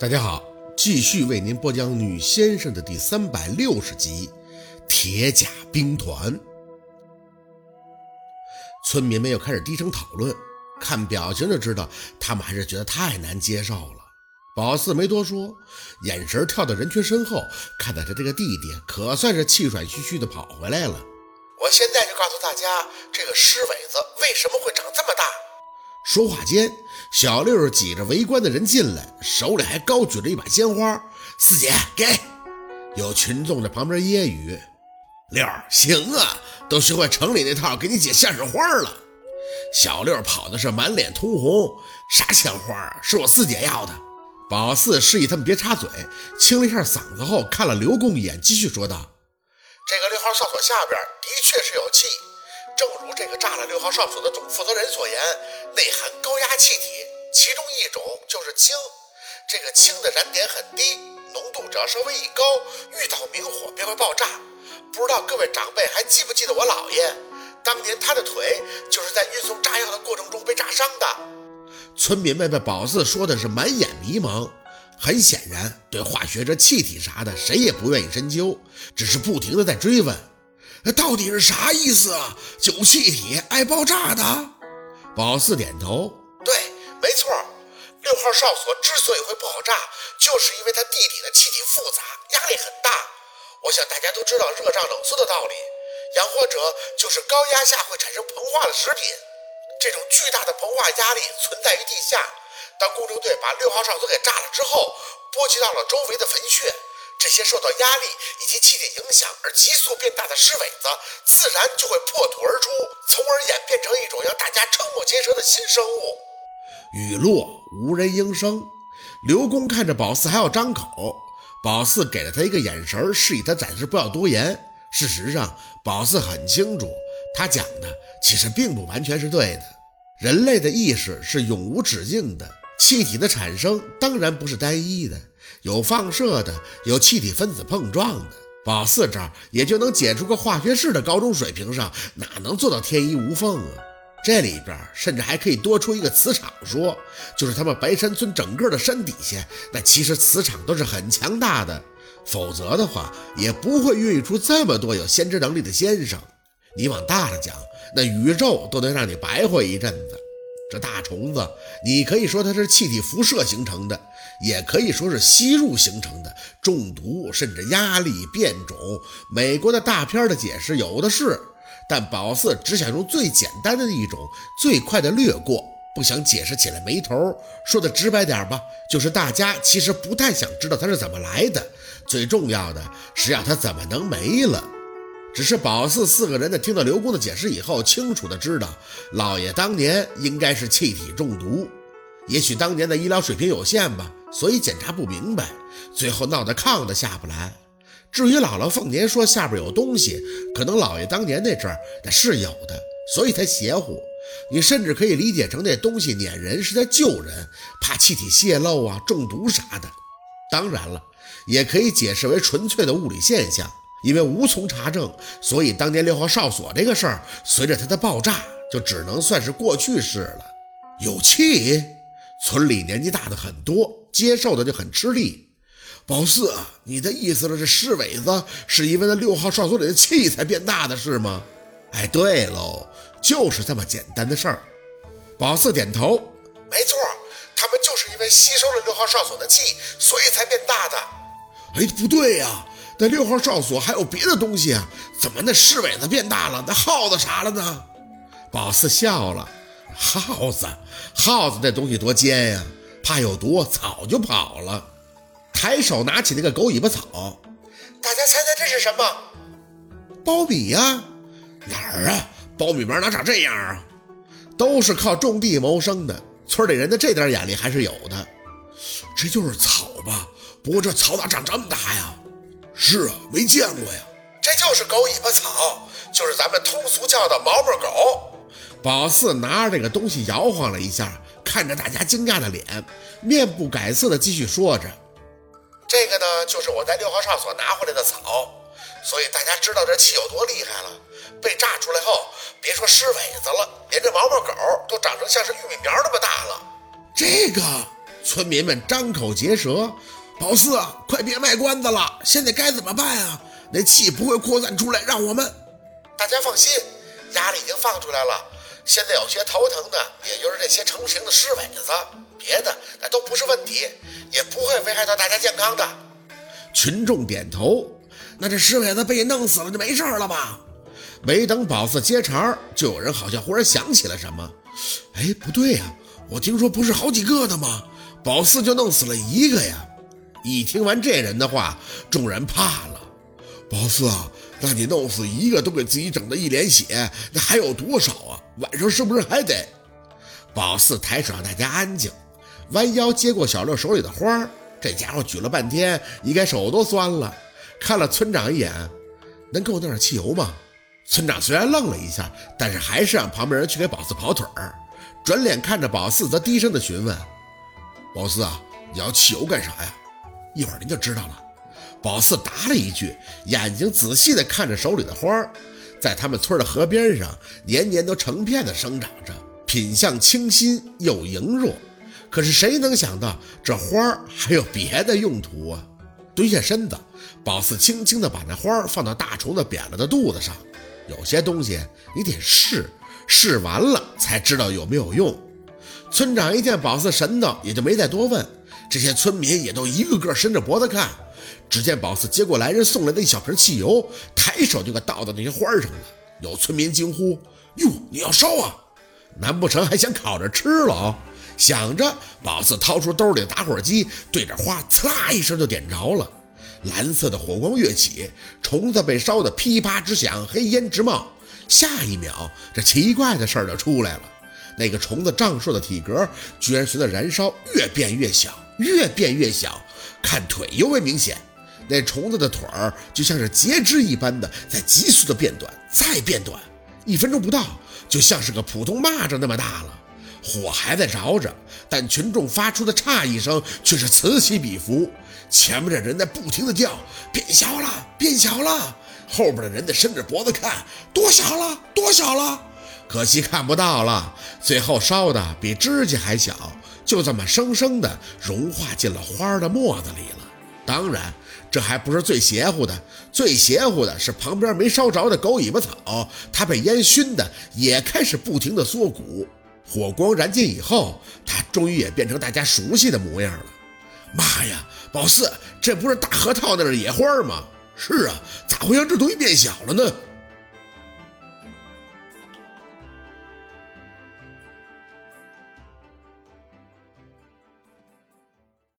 大家好，继续为您播讲《女先生》的第三百六十集《铁甲兵团》。村民们又开始低声讨论，看表情就知道他们还是觉得太难接受了。宝四没多说，眼神跳到人群身后，看到他这个弟弟可算是气喘吁吁的跑回来了。我现在就告诉大家，这个尸尾子为什么会长这么大。说话间，小六挤着围观的人进来，手里还高举着一把鲜花。四姐给，有群众在旁边揶揄：“六行啊，都学会城里那套，给你姐献上花了。”小六跑的是满脸通红，啥鲜花啊？是我四姐要的。宝四示意他们别插嘴，清了一下嗓子后，看了刘公一眼，继续说道：“这个六号哨所下边的确是有气。”正如这个炸了六号哨所的总负责人所言，内含高压气体，其中一种就是氢。这个氢的燃点很低，浓度只要稍微一高，遇到明火便会爆炸。不知道各位长辈还记不记得我姥爷？当年他的腿就是在运送炸药的过程中被炸伤的。村民们被宝四说的是满眼迷茫，很显然，对化学这气体啥的，谁也不愿意深究，只是不停的在追问。那到底是啥意思啊？酒气体爱爆炸的？宝四点头，对，没错。六号哨所之所以会爆炸，就是因为它地底的气体复杂，压力很大。我想大家都知道热胀冷缩的道理，氧或者就是高压下会产生膨化的食品。这种巨大的膨化压力存在于地下。当工程队把六号哨所给炸了之后，波及到了周围的坟穴。这些受到压力以及气体影响而急速变大的狮尾子，自然就会破土而出，从而演变成一种让大家瞠目结舌的新生物。雨落无人应声，刘公看着宝四还要张口，宝四给了他一个眼神，示意他暂时不要多言。事实上，宝四很清楚，他讲的其实并不完全是对的。人类的意识是永无止境的，气体的产生当然不是单一的。有放射的，有气体分子碰撞的。保四这儿也就能解出个化学式的高中水平上，哪能做到天衣无缝啊？这里边甚至还可以多出一个磁场说，就是他们白山村整个的山底下，那其实磁场都是很强大的，否则的话也不会孕育出这么多有先知能力的先生。你往大了讲，那宇宙都能让你白活一阵子。这大虫子，你可以说它是气体辐射形成的，也可以说是吸入形成的，中毒甚至压力变种。美国的大片的解释有的是，但宝四只想用最简单的一种，最快的略过，不想解释起来没头。说的直白点吧，就是大家其实不太想知道它是怎么来的，最重要的是要它怎么能没了。只是宝四四个人在听到刘公的解释以后，清楚的知道老爷当年应该是气体中毒，也许当年的医疗水平有限吧，所以检查不明白，最后闹得炕都下不来。至于姥姥凤年说下边有东西，可能老爷当年那阵儿那是有的，所以才邪乎。你甚至可以理解成那东西撵人是在救人，怕气体泄漏啊、中毒啥的。当然了，也可以解释为纯粹的物理现象。因为无从查证，所以当年六号哨所这个事儿，随着它的爆炸，就只能算是过去式了。有气，村里年纪大的很多，接受的就很吃力。宝四，你的意思是这狮尾子是因为那六号哨所里的气才变大的，是吗？哎，对喽，就是这么简单的事儿。宝四点头，没错，他们就是因为吸收了六号哨所的气，所以才变大的。哎，不对呀。那六号哨所还有别的东西啊？怎么那狮尾子变大了？那耗子啥了呢？宝四笑了，耗子，耗子那东西多尖呀，怕有毒，早就跑了。抬手拿起那个狗尾巴草，大家猜猜这是什么？苞米呀？哪儿啊？苞米苗哪长这样啊？都是靠种地谋生的，村里人的这点眼力还是有的。这就是草吧？不过这草咋长这么大呀？是啊，没见过呀。这就是狗尾巴草，就是咱们通俗叫的毛毛狗。宝四拿着这个东西摇晃了一下，看着大家惊讶的脸，面不改色的继续说着：“这个呢，就是我在六号哨所拿回来的草，所以大家知道这气有多厉害了。被炸出来后，别说尸尾子了，连这毛毛狗都长成像是玉米苗那么大了。这个，村民们张口结舌：“宝四，快别卖关子了，现在该怎么办啊？那气不会扩散出来，让我们……大家放心，压力已经放出来了。现在有些头疼的，也就是这些成型的尸尾子，别的那都不是问题，也不会危害到大家健康的。”群众点头。那这尸尾子被你弄死了就没事了吧？没等宝四接茬，就有人好像忽然想起了什么。哎，不对呀，我听说不是好几个的吗？宝四就弄死了一个呀！一听完这人的话，众人怕了。宝四啊，那你弄死一个都给自己整的一脸血，那还有多少啊？晚上是不是还得？宝四抬手让大家安静，弯腰接过小六手里的花这家伙举了半天，应该手都酸了。看了村长一眼，能给我弄点汽油吗？村长虽然愣了一下，但是还是让旁边人去给宝四跑腿儿。转脸看着宝四，则低声的询问：“宝四啊，你要汽油干啥呀？一会儿您就知道了。”宝四答了一句，眼睛仔细的看着手里的花儿，在他们村的河边上，年年都成片的生长着，品相清新又羸弱。可是谁能想到，这花儿还有别的用途啊？蹲下身子，宝四轻轻地把那花放到大虫子扁了的肚子上。有些东西你得试，试完了才知道有没有用。村长一见宝四神道，也就没再多问。这些村民也都一个个伸着脖子看。只见宝四接过来人送来的一小瓶汽油，抬手就给倒到那些花上了。有村民惊呼：“哟，你要烧啊？难不成还想烤着吃了？”想着，宝四掏出兜里的打火机，对着花，呲啦一声就点着了。蓝色的火光跃起，虫子被烧得噼啪直响，黑烟直冒。下一秒，这奇怪的事儿就出来了：那个虫子胀硕的体格，居然随着燃烧越变越小，越变越小。看腿尤为明显，那虫子的腿儿就像是截肢一般的，在急速的变短，再变短。一分钟不到，就像是个普通蚂蚱那么大了。火还在着着，但群众发出的诧异声却是此起彼伏。前面的人在不停的叫：“变小了，变小了！”后边的人在伸着脖子看：“多小了，多小了！”可惜看不到了。最后烧的比指甲还小，就这么生生的融化进了花的沫子里了。当然，这还不是最邪乎的，最邪乎的是旁边没烧着的狗尾巴草，它被烟熏的也开始不停的缩骨。火光燃尽以后，它终于也变成大家熟悉的模样了。妈呀，宝四，这不是大核桃那的野花吗？是啊，咋会让这东西变小了呢？